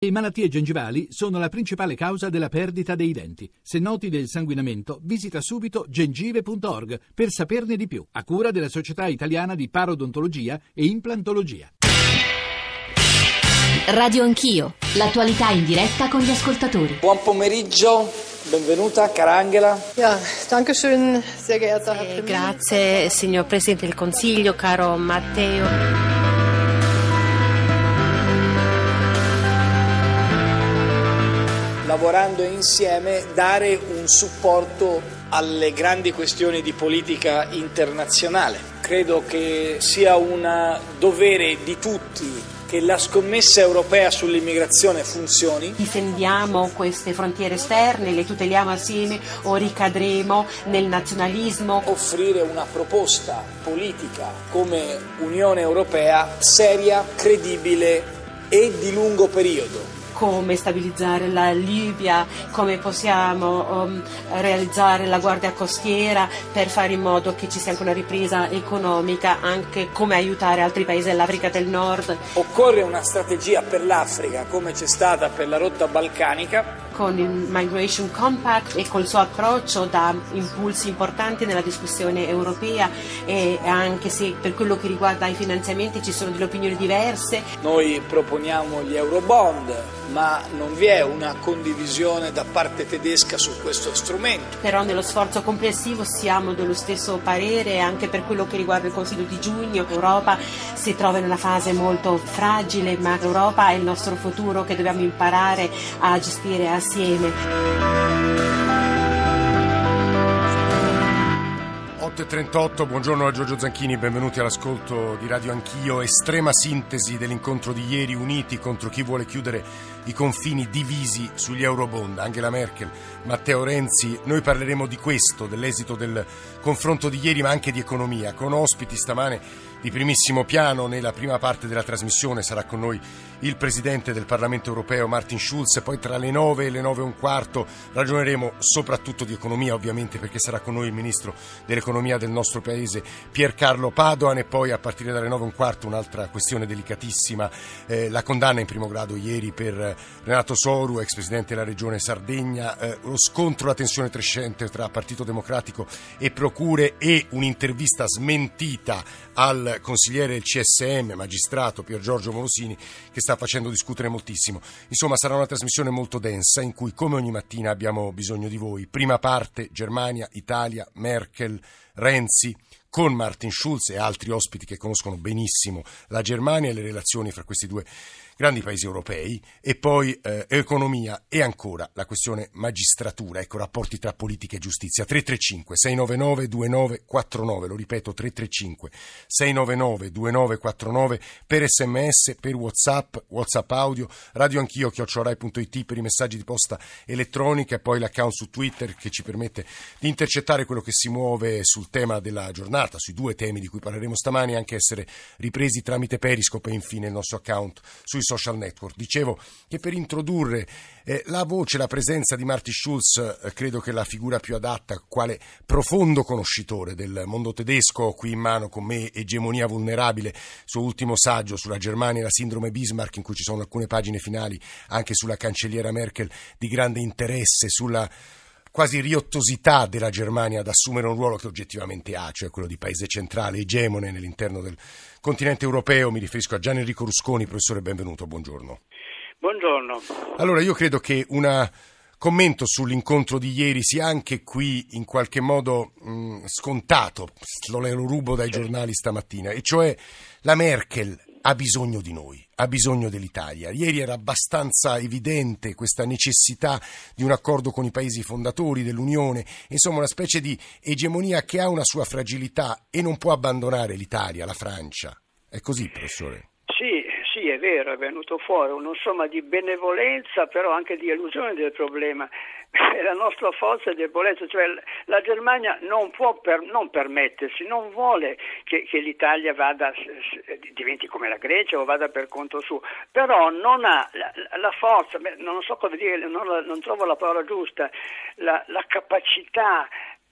Le malattie gengivali sono la principale causa della perdita dei denti. Se noti del sanguinamento, visita subito gengive.org per saperne di più, a cura della Società Italiana di Parodontologia e Implantologia. Radio Anch'io, l'attualità in diretta con gli ascoltatori. Buon pomeriggio, benvenuta cara Angela. Ja, danke schön, sehr geehrter Herr Eh, grazie signor Presidente del Consiglio, caro Matteo. Lavorando insieme dare un supporto alle grandi questioni di politica internazionale. Credo che sia un dovere di tutti che la scommessa europea sull'immigrazione funzioni. Difendiamo queste frontiere esterne, le tuteliamo assieme o ricadremo nel nazionalismo. Offrire una proposta politica come Unione Europea seria, credibile e di lungo periodo. Come stabilizzare la Libia, come possiamo um, realizzare la guardia costiera per fare in modo che ci sia anche una ripresa economica, anche come aiutare altri paesi dell'Africa del Nord. Occorre una strategia per l'Africa come c'è stata per la rotta balcanica con il Migration Compact e col suo approccio dà impulsi importanti nella discussione europea e anche se per quello che riguarda i finanziamenti ci sono delle opinioni diverse. Noi proponiamo gli Eurobond, ma non vi è una condivisione da parte tedesca su questo strumento. Però nello sforzo complessivo siamo dello stesso parere anche per quello che riguarda il Consiglio di giugno. L'Europa si trova in una fase molto fragile, ma l'Europa è il nostro futuro che dobbiamo imparare a gestire assieme. 8.38, buongiorno a Giorgio Zanchini, benvenuti all'ascolto di Radio Anch'io. Estrema sintesi dell'incontro di ieri, uniti contro chi vuole chiudere i confini divisi sugli Eurobond. Angela Merkel, Matteo Renzi, noi parleremo di questo, dell'esito del confronto di ieri, ma anche di economia, con ospiti stamane di primissimo piano. Nella prima parte della trasmissione. Sarà con noi il Presidente del Parlamento Europeo Martin Schulz, poi tra le 9 e le 9 e un quarto ragioneremo soprattutto di economia, ovviamente, perché sarà con noi il Ministro dell'Economia del nostro Paese Piercarlo Padoan. E poi a partire dalle 9 e un quarto un'altra questione delicatissima, eh, la condanna in primo grado ieri per Renato Soru, ex Presidente della Regione Sardegna, eh, lo scontro, la tensione crescente tra Partito Democratico e Procure e un'intervista smentita al consigliere del CSM, magistrato Pier Giorgio Morosini, che sta facendo discutere moltissimo. Insomma, sarà una trasmissione molto densa in cui, come ogni mattina, abbiamo bisogno di voi. Prima parte, Germania, Italia, Merkel, Renzi, con Martin Schulz e altri ospiti che conoscono benissimo la Germania e le relazioni fra questi due grandi paesi europei e poi eh, economia e ancora la questione magistratura, ecco rapporti tra politica e giustizia. 335 699 2949, lo ripeto 335 699 2949 per sms, per whatsapp, whatsapp audio, radio anch'io, chiocciorai.it per i messaggi di posta elettronica e poi l'account su Twitter che ci permette di intercettare quello che si muove sul tema della giornata, sui due temi di cui parleremo stamani anche essere ripresi tramite Periscope e infine il nostro account sui social network. Dicevo che per introdurre eh, la voce, la presenza di Marty Schulz, eh, credo che la figura più adatta, quale profondo conoscitore del mondo tedesco, qui in mano con me, Egemonia vulnerabile, suo ultimo saggio sulla Germania e la sindrome Bismarck, in cui ci sono alcune pagine finali anche sulla cancelliera Merkel di grande interesse, sulla quasi riottosità della Germania ad assumere un ruolo che oggettivamente ha, cioè quello di paese centrale, egemone nell'interno del continente europeo. Mi riferisco a Gian Enrico Rusconi, professore, benvenuto, buongiorno. Buongiorno. Allora, io credo che un commento sull'incontro di ieri sia anche qui in qualche modo mh, scontato, lo, lo rubo dai giornali stamattina, e cioè la Merkel ha bisogno di noi, ha bisogno dell'Italia. Ieri era abbastanza evidente questa necessità di un accordo con i paesi fondatori dell'Unione, insomma una specie di egemonia che ha una sua fragilità e non può abbandonare l'Italia, la Francia. È così, professore? È vero, è venuto fuori una somma di benevolenza, però anche di illusione del problema. La nostra forza e debolezza, cioè la Germania non può per, non permettersi, non vuole che, che, l'Italia vada, diventi come la Grecia o vada per conto suo, però non ha la, la forza, non so cosa dire, non, non, trovo la parola giusta, la, la capacità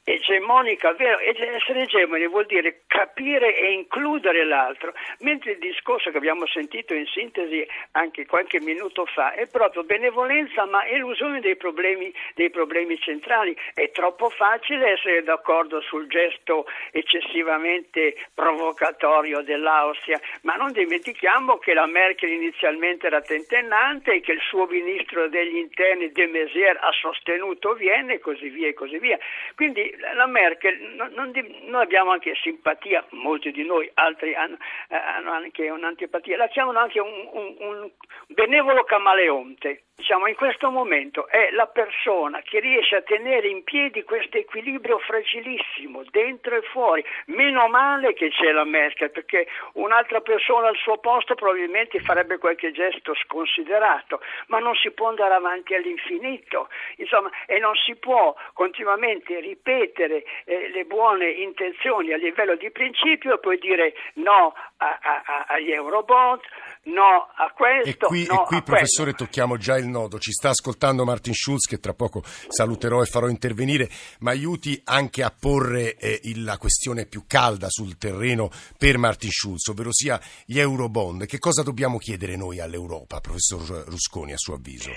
egemonica, vero, essere egemoni vuol dire capire e includere l'altro, mentre il discorso che abbiamo sentito in sintesi anche qualche minuto fa è proprio benevolenza ma elusione dei problemi, dei problemi centrali. È troppo facile essere d'accordo sul gesto eccessivamente provocatorio dell'Austria, ma non dimentichiamo che la Merkel inizialmente era tentennante e che il suo ministro degli interni de Maizière ha sostenuto Vienna e così via e così via. Quindi la Merkel, non, noi abbiamo anche simpatia, molti di noi, altri hanno, eh, hanno anche un'antipatia, la chiamano anche un, un, un benevolo camaleonte. Diciamo, in questo momento è la persona che riesce a tenere in piedi questo equilibrio fragilissimo, dentro e fuori. Meno male che c'è la Merkel, perché un'altra persona al suo posto probabilmente farebbe qualche gesto sconsiderato, ma non si può andare avanti all'infinito. Insomma, e non si può continuamente ripetere eh, le buone intenzioni a livello di principio e poi dire no a, a, agli Eurobond, no a questo. E qui, no e qui professore, quello. tocchiamo già il nodo. Ci sta ascoltando Martin Schulz, che tra poco saluterò e farò intervenire, ma aiuti anche a porre eh, la questione più calda sul terreno per Martin Schulz, ovvero sia gli Eurobond. Che cosa dobbiamo chiedere noi all'Europa, professor Rusconi, a suo avviso?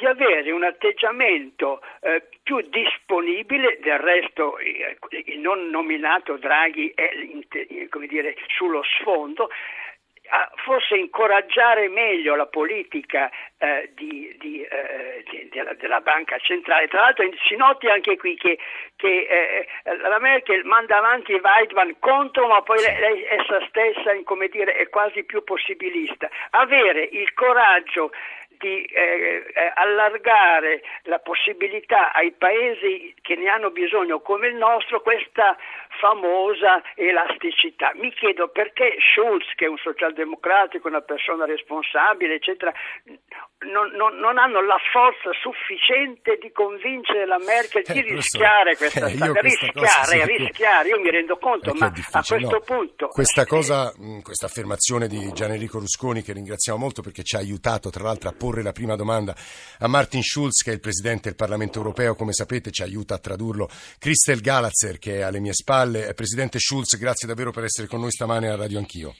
Di avere un atteggiamento eh, più disponibile, del resto eh, il non nominato Draghi è come dire, sullo sfondo, forse incoraggiare meglio la politica eh, di, di, eh, di, della, della, banca centrale. Tra l'altro si noti anche qui che, che eh, la Merkel manda avanti Weidmann contro, ma poi lei, lei essa stessa dire, è quasi più possibilista. Avere il coraggio di eh, eh, allargare la possibilità ai paesi che ne hanno bisogno come il nostro questa famosa elasticità. Mi chiedo perché Schulz, che è un socialdemocratico, una persona responsabile, eccetera, non, non, non hanno la forza sufficiente di convincere la Merkel di eh, rischiare questa eh, strada. Rischiare, rischiare, io mi rendo conto, ma a questo no, punto... Questa cosa, questa affermazione di Gian Enrico Rusconi, che ringraziamo molto perché ci ha aiutato tra l'altro a porre la prima domanda a Martin Schulz, che è il Presidente del Parlamento europeo, come sapete ci aiuta a tradurlo Christel Galazzer, che è alle mie spalle. Presidente Schulz, grazie davvero per essere con noi stamane a Radio Anch'io.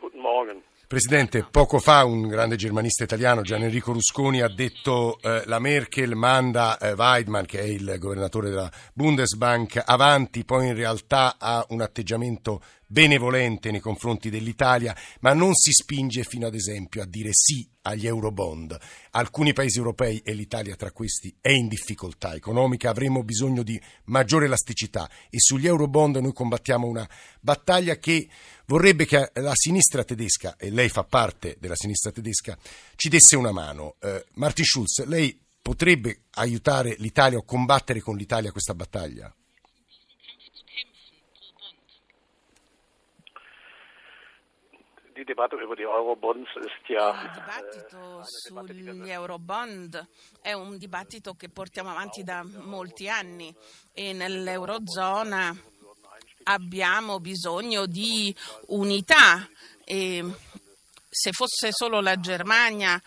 Guten Morgen. Presidente, poco fa un grande germanista italiano, Gian Enrico Rusconi, ha detto eh, la Merkel manda eh, Weidmann, che è il governatore della Bundesbank, avanti, poi in realtà ha un atteggiamento benevolente nei confronti dell'Italia, ma non si spinge fino ad esempio a dire sì agli eurobond. Alcuni paesi europei, e l'Italia tra questi, è in difficoltà economica, avremo bisogno di maggiore elasticità e sugli eurobond noi combattiamo una battaglia che vorrebbe che la sinistra tedesca, e lei fa parte della sinistra tedesca, ci desse una mano. Eh, Martin Schulz, lei potrebbe aiutare l'Italia o combattere con l'Italia questa battaglia? Die Debatte über die Eurobonds ist ja. Il dibattito sugli Eurobond è un dibattito che portiamo avanti da molti anni e nell'Eurozona abbiamo bisogno di unità e se fosse solo la Germania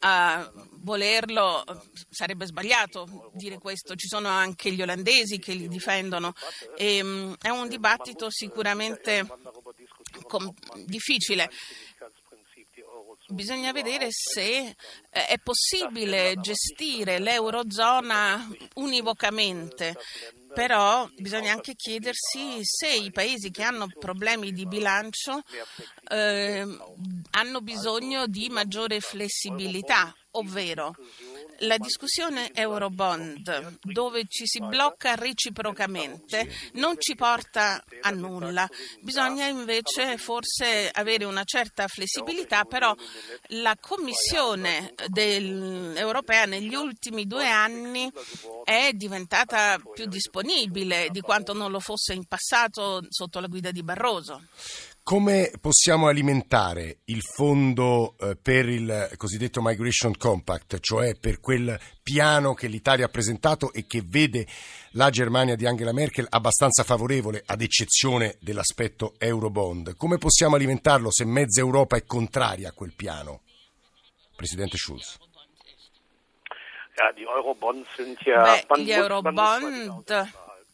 a volerlo sarebbe sbagliato dire questo, ci sono anche gli olandesi che li difendono e, mm, è un dibattito sicuramente com- difficile. Bisogna vedere se eh, è possibile gestire l'Eurozona univocamente, però bisogna anche chiedersi se i paesi che hanno problemi di bilancio eh, hanno bisogno di maggiore flessibilità, ovvero la discussione Eurobond, dove ci si blocca reciprocamente, non ci porta a nulla. Bisogna invece forse avere una certa flessibilità, però la Commissione europea negli ultimi due anni è diventata più disponibile di quanto non lo fosse in passato sotto la guida di Barroso. Come possiamo alimentare il fondo eh, per il cosiddetto Migration Compact, cioè per quel piano che l'Italia ha presentato e che vede la Germania di Angela Merkel abbastanza favorevole, ad eccezione dell'aspetto Eurobond? Come possiamo alimentarlo se mezza Europa è contraria a quel piano? Presidente Schulz. Ja. Beh, gli Eurobond.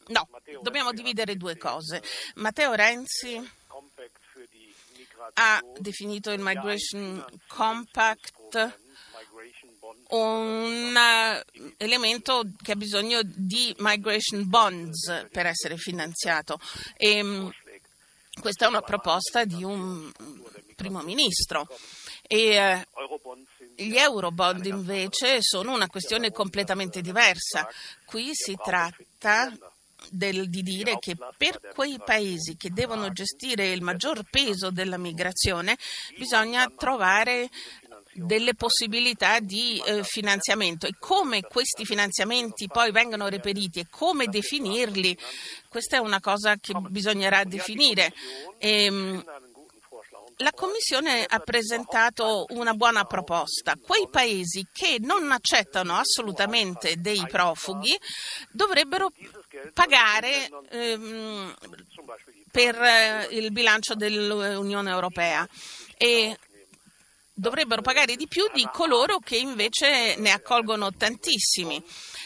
No, dobbiamo dividere due cose. Matteo Renzi Compact für die Migration, ha definito il Migration Compact un eh, elemento che ha bisogno di migration bonds per essere finanziato. E, mh, questa è una proposta di un primo ministro. E, eh, gli eurobond invece sono una questione completamente diversa. Qui si tratta del- di dire che per quei paesi che devono gestire il maggior peso della migrazione bisogna trovare delle possibilità di eh, finanziamento. E come questi finanziamenti poi vengono reperiti e come definirli, questa è una cosa che bisognerà definire. Ehm, la Commissione ha presentato una buona proposta. Quei paesi che non accettano assolutamente dei profughi dovrebbero pagare ehm, per eh, il bilancio dell'Unione Europea e dovrebbero pagare di più di coloro che invece ne accolgono tantissimi.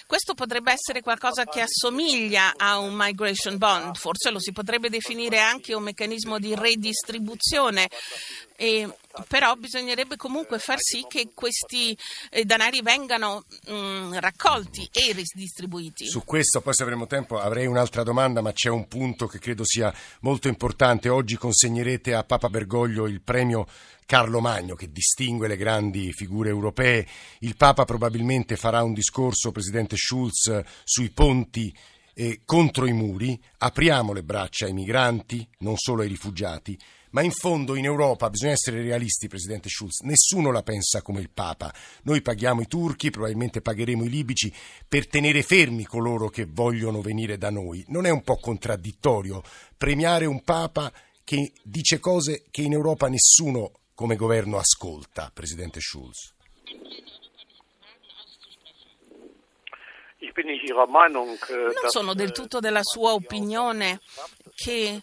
Questo potrebbe essere qualcosa che assomiglia a un migration bond, forse lo si potrebbe definire anche un meccanismo di redistribuzione, e, però bisognerebbe comunque far sì che questi eh, danari vengano mm, raccolti e ridistribuiti. Su questo, poi se avremo tempo, avrei un'altra domanda, ma c'è un punto che credo sia molto importante. Oggi consegnerete a Papa Bergoglio il premio Carlo Magno, che distingue le grandi figure europee. Il Papa probabilmente farà un discorso, Presidente Schulz, sui ponti contro i muri. Apriamo le braccia ai migranti, non solo ai rifugiati. Ma in fondo in Europa bisogna essere realisti, Presidente Schulz, nessuno la pensa come il Papa. Noi paghiamo i turchi, probabilmente pagheremo i libici per tenere fermi coloro che vogliono venire da noi. Non è un po' contraddittorio premiare un Papa che dice cose che in Europa nessuno come governo ascolta, Presidente Schulz? Äh, Non sono del tutto della sua opinione che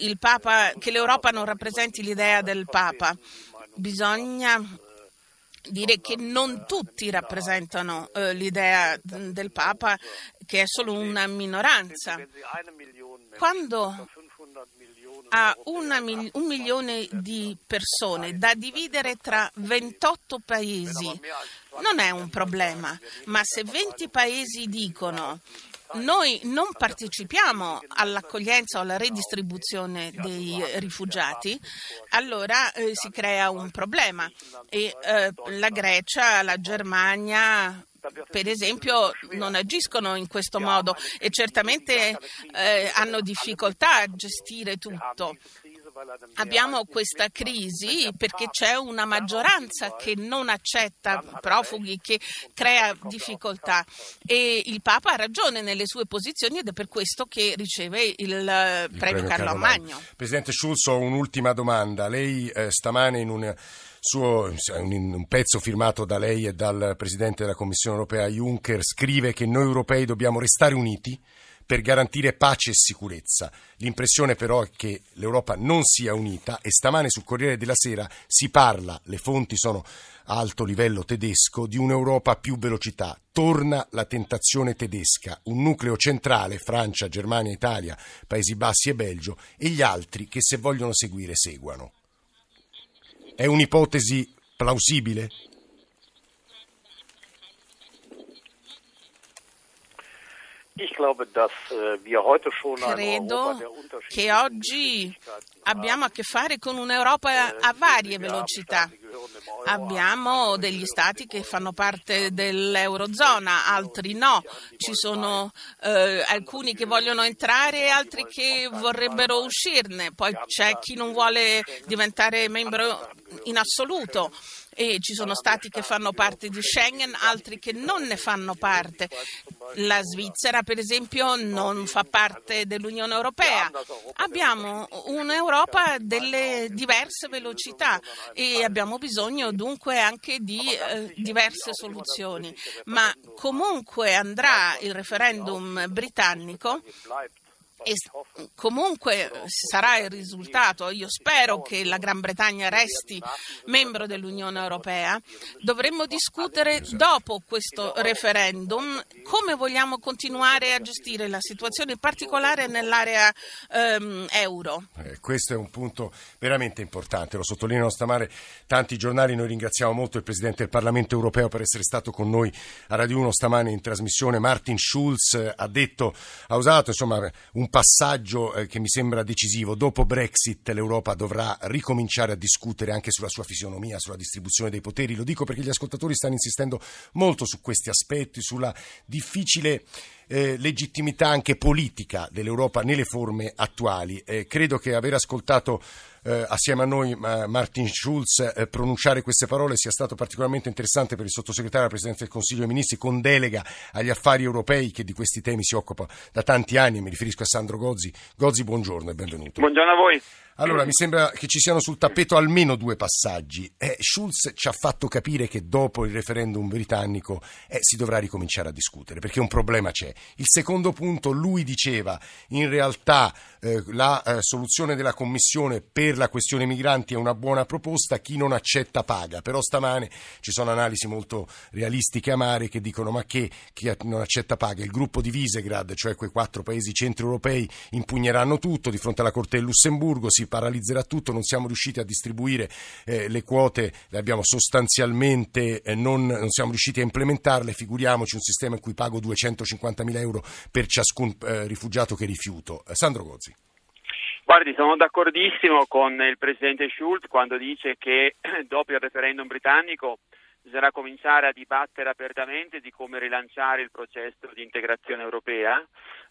il Papa, che l'Europa non rappresenti l'idea del Papa. Bisogna dire che non tutti rappresentano eh, l'idea del Papa, che è solo una minoranza. Quando 500 Millionen a una un milione di persone da dividere tra 28 paesi non è un problema, ma se 20 paesi dicono noi non partecipiamo all'accoglienza o alla redistribuzione dei rifugiati, allora eh, si crea un problema e eh, la Grecia, la Germania, per esempio, non agiscono in questo modo e certamente eh, hanno difficoltà a gestire tutto. Abbiamo questa crisi perché c'è una maggioranza che non accetta profughi, che crea difficoltà e il Papa ha ragione nelle sue posizioni ed è per questo che riceve il, eh, Il premio Carlo Magno. Presidente Schulz, ho un'ultima domanda. Lei eh, stamane in un suo un pezzo firmato da lei e dal Presidente della Commissione europea Juncker scrive che noi europei dobbiamo restare uniti per garantire pace e sicurezza. L'impressione però è che l'Europa non sia unita e stamane sul Corriere della Sera si parla, le fonti sono a alto livello tedesco, di un'Europa a più velocità. Torna la tentazione tedesca, un nucleo centrale, Francia, Germania, Italia, Paesi Bassi e Belgio, e gli altri che se vogliono seguire seguano. È un'ipotesi plausibile? Credo der unterschiedlichen che oggi abbiamo a che fare con un'Europa a varie velocità. Abbiamo degli stati che fanno parte dell'Eurozona, altri no. Ci sono eh, alcuni che vogliono entrare e altri che vorrebbero uscirne. Poi c'è chi non vuole diventare membro in assoluto e ci sono stati che fanno parte di Schengen, altri che non ne fanno parte. La Svizzera, per esempio, non fa parte dell'Unione Europea. Abbiamo un'Europa delle diverse velocità e abbiamo bisogno dunque anche di eh, diverse soluzioni. Ma comunque andrà il referendum britannico, e comunque sarà il risultato. Io spero che la Gran Bretagna resti membro dell'Unione Europea. Dovremmo discutere dopo questo referendum come vogliamo continuare a gestire la situazione, in particolare nell'area ehm, euro. Eh, questo è un punto veramente importante, lo sottolineano stamane tanti giornali. Noi ringraziamo molto il Presidente del Parlamento europeo per essere stato con noi a Radio 1 stamane in trasmissione. Martin Schulz eh, ha detto, ha usato insomma un passaggio eh, che mi sembra decisivo. Dopo Brexit l'Europa dovrà ricominciare a discutere anche sulla sua fisionomia, sulla distribuzione dei poteri. Lo dico perché gli ascoltatori stanno insistendo molto su questi aspetti, sulla difficile eh, legittimità anche politica dell'Europa nelle forme attuali. Eh, credo che aver ascoltato eh, assieme a noi Martin Schulz eh, pronunciare queste parole sia stato particolarmente interessante per il sottosegretario alla Presidenza del Consiglio dei Ministri con delega agli affari europei che di questi temi si occupa da tanti anni, mi riferisco a Sandro Gozzi. Gozzi, buongiorno e benvenuto. Buongiorno a voi. Allora, mi sembra che ci siano sul tappeto almeno due passaggi. Eh, Schulz ci ha fatto capire che dopo il referendum britannico eh, si dovrà ricominciare a discutere, perché un problema c'è. Il secondo punto, lui diceva, in realtà eh, la eh, soluzione della Commissione per la questione migranti è una buona proposta, chi non accetta paga. Però stamane ci sono analisi molto realistiche e amare che dicono ma che chi non accetta paga? Il gruppo di Visegrad, cioè quei quattro paesi centroeuropei, impugneranno tutto di fronte alla Corte del Lussemburgo, si paralizzerà tutto, non siamo riusciti a distribuire eh, le quote, le abbiamo sostanzialmente, eh, non, non, siamo riusciti a implementarle, figuriamoci un sistema in cui pago 250.000 euro per ciascun eh, rifugiato che rifiuto. Eh, Sandro Gozzi. Guardi, sono d'accordissimo con il Presidente Schulz quando dice che dopo il referendum britannico bisognerà cominciare a dibattere apertamente di come rilanciare il processo di integrazione europea,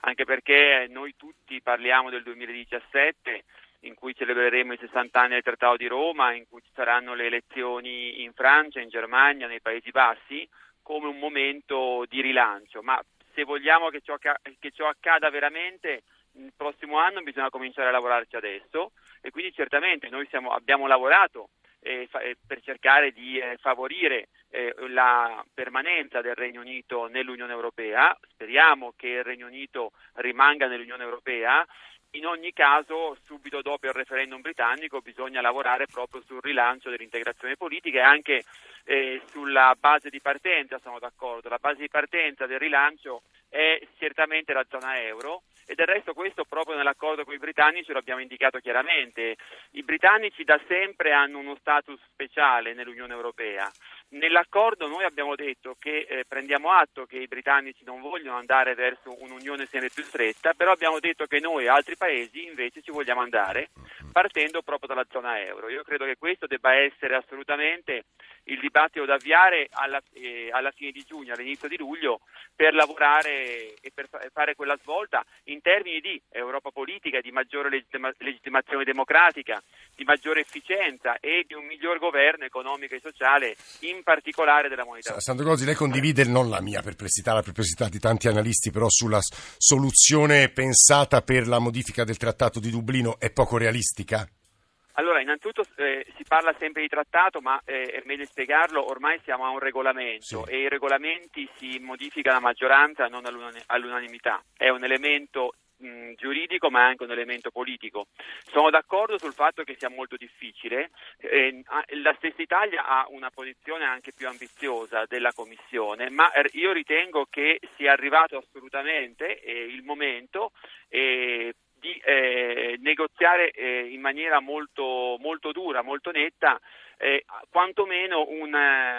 anche perché noi tutti parliamo del 2017 in cui celebreremo i 60 anni del Trattato di Roma, in cui ci saranno le elezioni in Francia, in Germania, nei Paesi Bassi, come un momento di rilancio. Ma se vogliamo che ciò, che ciò accada veramente, il prossimo anno bisogna cominciare a lavorarci adesso e quindi certamente noi siamo, abbiamo lavorato eh, fa, eh, per cercare di eh, favorire eh, la permanenza del Regno Unito nell'Unione Europea, speriamo che il Regno Unito rimanga nell'Unione Europea, in ogni caso, subito dopo il referendum britannico bisogna lavorare proprio sul rilancio dell'integrazione politica e anche eh, sulla base di partenza, sono d'accordo. La base di partenza del rilancio è certamente la zona euro e del resto questo proprio nell'accordo con i britannici lo abbiamo indicato chiaramente. I britannici da sempre hanno uno status speciale nell'Unione Europea. Nell'accordo noi abbiamo detto che eh, prendiamo atto che i britannici non vogliono andare verso un'unione sempre più stretta, però abbiamo detto che noi e altri paesi invece ci vogliamo andare partendo proprio dalla zona euro. Io credo che questo debba essere assolutamente il dibattito da avviare alla, eh, alla fine di giugno, all'inizio di luglio, per lavorare e per fare quella svolta in termini di Europa politica, di maggiore legittima- legittimazione democratica, di maggiore efficienza e di un miglior governo economico e sociale, in particolare della moneta. Sandro Gozzi, lei condivide non la mia perplessità, la perplessità di tanti analisti, però sulla soluzione pensata per la modifica del Trattato di Dublino è poco realistica? Allora, innanzitutto eh, si parla sempre di trattato, ma eh, è meglio spiegarlo, ormai siamo a un regolamento sì. e i regolamenti si modificano a maggioranza, non all'unanimità. È un elemento mh, giuridico ma anche un elemento politico. Sono d'accordo sul fatto che sia molto difficile, eh, la stessa Italia ha una posizione anche più ambiziosa della Commissione, ma io ritengo che sia arrivato assolutamente eh, il momento eh, di eh, negoziare eh, in maniera molto, molto, dura, molto netta, eh, quantomeno un,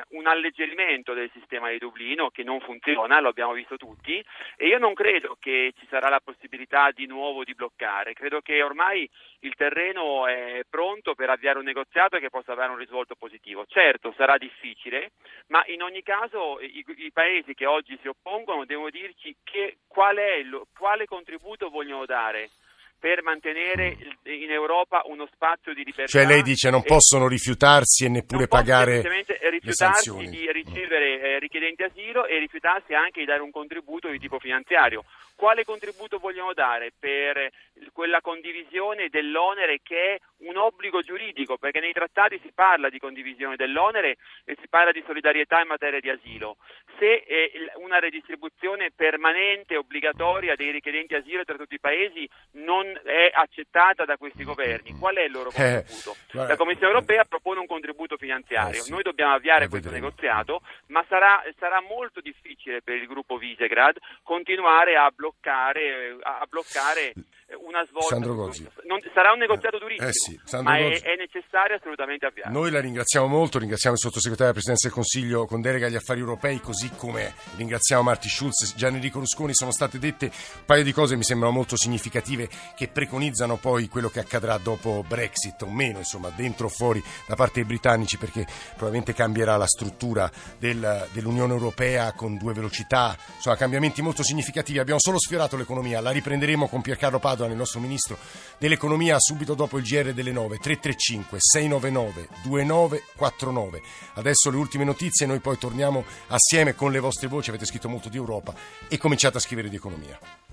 un, alleggerimento del sistema di Dublino che non funziona, lo abbiamo visto tutti, e io non credo che ci sarà la possibilità di nuovo di bloccare, credo che ormai il terreno è pronto per avviare un negoziato che possa avere un risvolto positivo. Certo, sarà difficile, ma in ogni caso i, i paesi che oggi si oppongono devono dirci che, qual è, quale contributo vogliono dare per mantenere in Europa uno spazio di libertà. Cioè lei dice non possono rifiutarsi e neppure pagare rifiutarsi di ricevere eh, richiedenti asilo e rifiutarsi anche di dare un contributo di tipo finanziario. Quale contributo vogliamo dare per quella condivisione dell'onere che è un obbligo giuridico, perché nei trattati si parla di condivisione dell'onere e si parla di solidarietà in materia di asilo. Se una redistribuzione permanente, obbligatoria dei richiedenti asilo tra tutti i paesi non è accettata da questi governi, qual è il loro eh, contributo? Eh, La Commissione europea propone un contributo finanziario, eh noi dobbiamo avviare questo negoziato, ma sarà, sarà, molto difficile per il gruppo Visegrad continuare a bloccare, a bloccare una svolta. Non, sarà un negoziato eh, durissimo, eh sì, ma è, è, necessario assolutamente avviare. Noi la ringraziamo molto, ringraziamo il sottosegretario della Presidenza del Consiglio con delega agli affari europei, così come ringraziamo Marti Schulz, Gianni Enrico Rusconi, sono state dette un paio di cose che mi sembrano molto significative che preconizzano poi quello che accadrà dopo Brexit o meno, insomma, dentro o fuori da parte dei britannici, perché probabilmente cambierà la struttura del, dell'Unione Europea con due velocità, insomma, cambiamenti molto significativi. Abbiamo solo sfiorato l'economia, la riprenderemo con Piercarlo Padova Padoan, il nostro ministro dell'economia, subito dopo il GR delle 9, 335 699 2949. Adesso le ultime notizie, noi poi torniamo assieme con le vostre voci, avete scritto molto di Europa e cominciate a scrivere di economia.